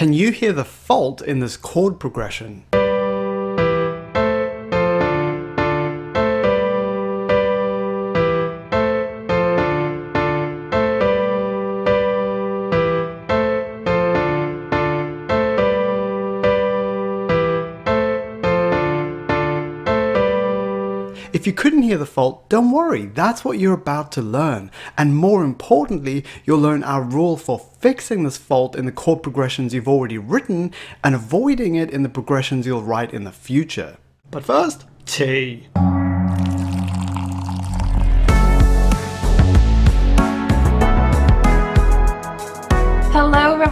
Can you hear the fault in this chord progression? If you couldn't hear the fault, don't worry, that's what you're about to learn. And more importantly, you'll learn our rule for fixing this fault in the chord progressions you've already written and avoiding it in the progressions you'll write in the future. But first, tea.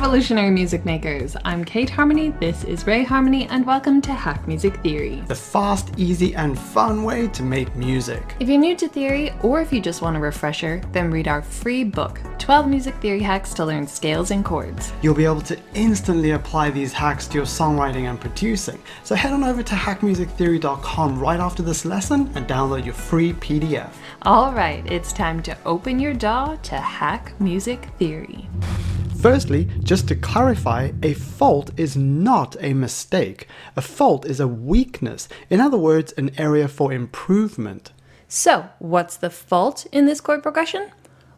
Revolutionary music makers. I'm Kate Harmony, this is Ray Harmony, and welcome to Hack Music Theory. The fast, easy, and fun way to make music. If you're new to theory, or if you just want a refresher, then read our free book 12 Music Theory Hacks to Learn Scales and Chords. You'll be able to instantly apply these hacks to your songwriting and producing. So head on over to hackmusictheory.com right after this lesson and download your free PDF. Alright, it's time to open your DAW to Hack Music Theory. Firstly, just to clarify, a fault is not a mistake. A fault is a weakness, in other words, an area for improvement. So, what's the fault in this chord progression?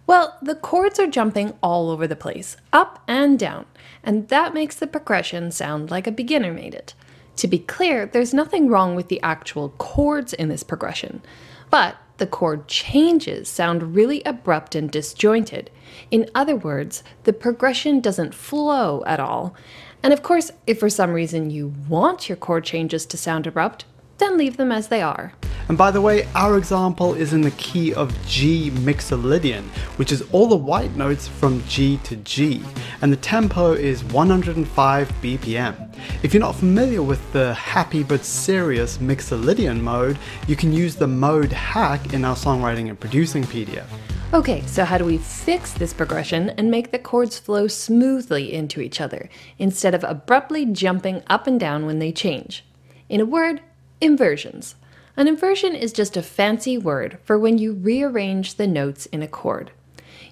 Well, the chords are jumping all over the place, up and down, and that makes the progression sound like a beginner made it. To be clear, there's nothing wrong with the actual chords in this progression, but the chord changes sound really abrupt and disjointed. In other words, the progression doesn't flow at all. And of course, if for some reason you want your chord changes to sound abrupt, then leave them as they are. And by the way, our example is in the key of G Mixolydian, which is all the white notes from G to G, and the tempo is 105 BPM. If you're not familiar with the happy but serious Mixolydian mode, you can use the mode hack in our songwriting and producing PDF. Okay, so how do we fix this progression and make the chords flow smoothly into each other instead of abruptly jumping up and down when they change? In a word, inversions. An inversion is just a fancy word for when you rearrange the notes in a chord.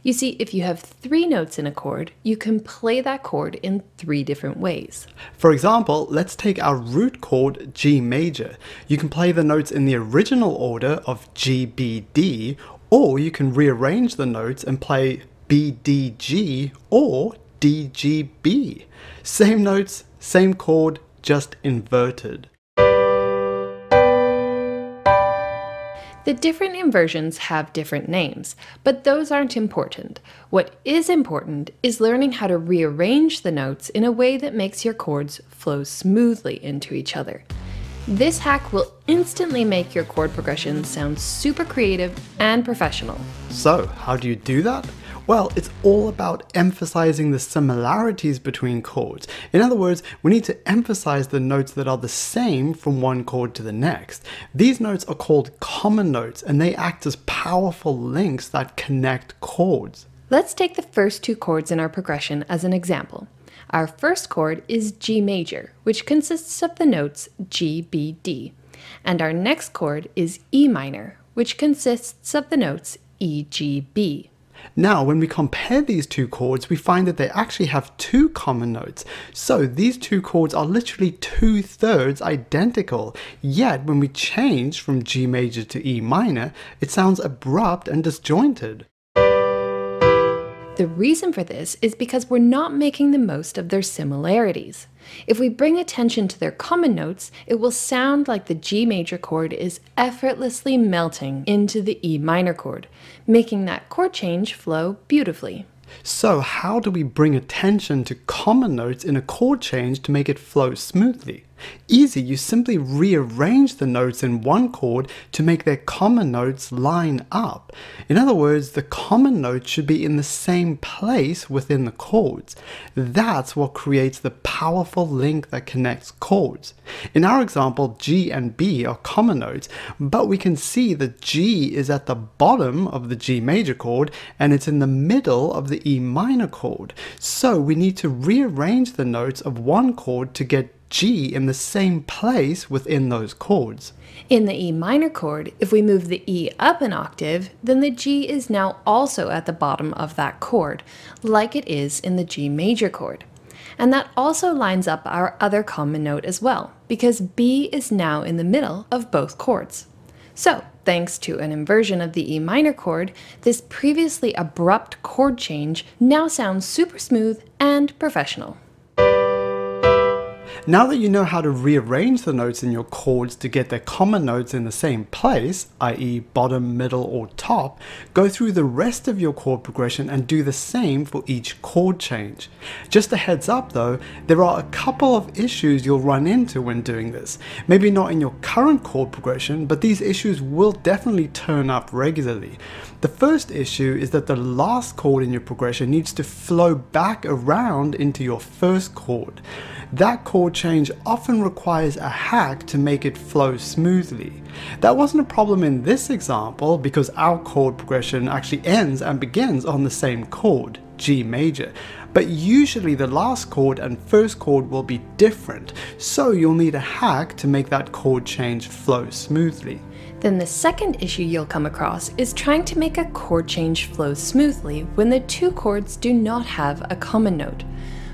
You see, if you have three notes in a chord, you can play that chord in three different ways. For example, let's take our root chord G major. You can play the notes in the original order of G, B, D, or you can rearrange the notes and play B, D, G, or D, G, B. Same notes, same chord, just inverted. The different inversions have different names, but those aren't important. What is important is learning how to rearrange the notes in a way that makes your chords flow smoothly into each other. This hack will instantly make your chord progression sound super creative and professional. So, how do you do that? Well, it's all about emphasizing the similarities between chords. In other words, we need to emphasize the notes that are the same from one chord to the next. These notes are called common notes and they act as powerful links that connect chords. Let's take the first two chords in our progression as an example. Our first chord is G major, which consists of the notes G, B, D. And our next chord is E minor, which consists of the notes E, G, B. Now, when we compare these two chords, we find that they actually have two common notes. So these two chords are literally two thirds identical. Yet, when we change from G major to E minor, it sounds abrupt and disjointed. The reason for this is because we're not making the most of their similarities. If we bring attention to their common notes, it will sound like the G major chord is effortlessly melting into the E minor chord, making that chord change flow beautifully. So, how do we bring attention to common notes in a chord change to make it flow smoothly? Easy, you simply rearrange the notes in one chord to make their common notes line up. In other words, the common notes should be in the same place within the chords. That's what creates the powerful link that connects chords. In our example, G and B are common notes, but we can see that G is at the bottom of the G major chord and it's in the middle of the E minor chord. So we need to rearrange the notes of one chord to get G in the same place within those chords. In the E minor chord, if we move the E up an octave, then the G is now also at the bottom of that chord, like it is in the G major chord. And that also lines up our other common note as well, because B is now in the middle of both chords. So, thanks to an inversion of the E minor chord, this previously abrupt chord change now sounds super smooth and professional. Now that you know how to rearrange the notes in your chords to get their common notes in the same place, i.e., bottom, middle, or top, go through the rest of your chord progression and do the same for each chord change. Just a heads up though, there are a couple of issues you'll run into when doing this. Maybe not in your current chord progression, but these issues will definitely turn up regularly. The first issue is that the last chord in your progression needs to flow back around into your first chord. That chord change often requires a hack to make it flow smoothly. That wasn't a problem in this example because our chord progression actually ends and begins on the same chord, G major. But usually the last chord and first chord will be different, so you'll need a hack to make that chord change flow smoothly. Then the second issue you'll come across is trying to make a chord change flow smoothly when the two chords do not have a common note.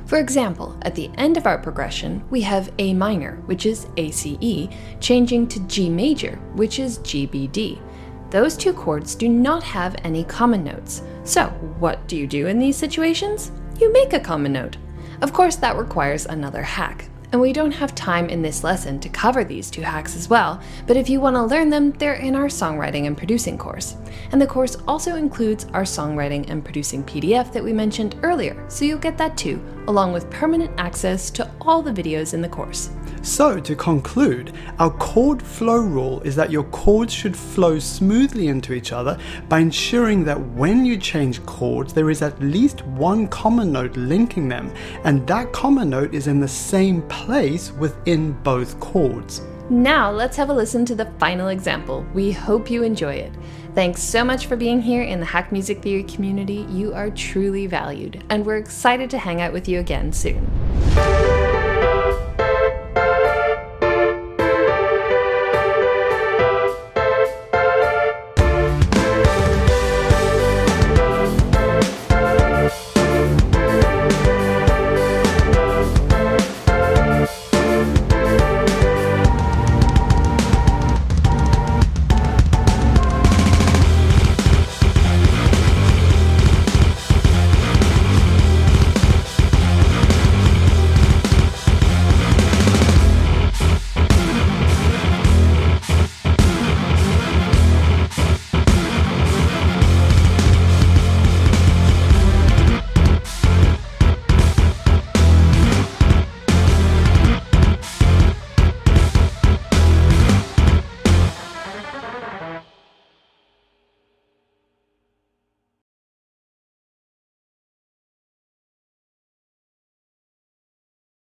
For example, at the end of our progression, we have A minor, which is ACE, changing to G major, which is GBD. Those two chords do not have any common notes. So, what do you do in these situations? You make a common note. Of course, that requires another hack. And we don't have time in this lesson to cover these two hacks as well, but if you want to learn them, they're in our songwriting and producing course. And the course also includes our songwriting and producing PDF that we mentioned earlier, so you'll get that too, along with permanent access to all the videos in the course. So, to conclude, our chord flow rule is that your chords should flow smoothly into each other by ensuring that when you change chords, there is at least one common note linking them, and that common note is in the same place within both chords. Now, let's have a listen to the final example. We hope you enjoy it. Thanks so much for being here in the Hack Music Theory community. You are truly valued, and we're excited to hang out with you again soon.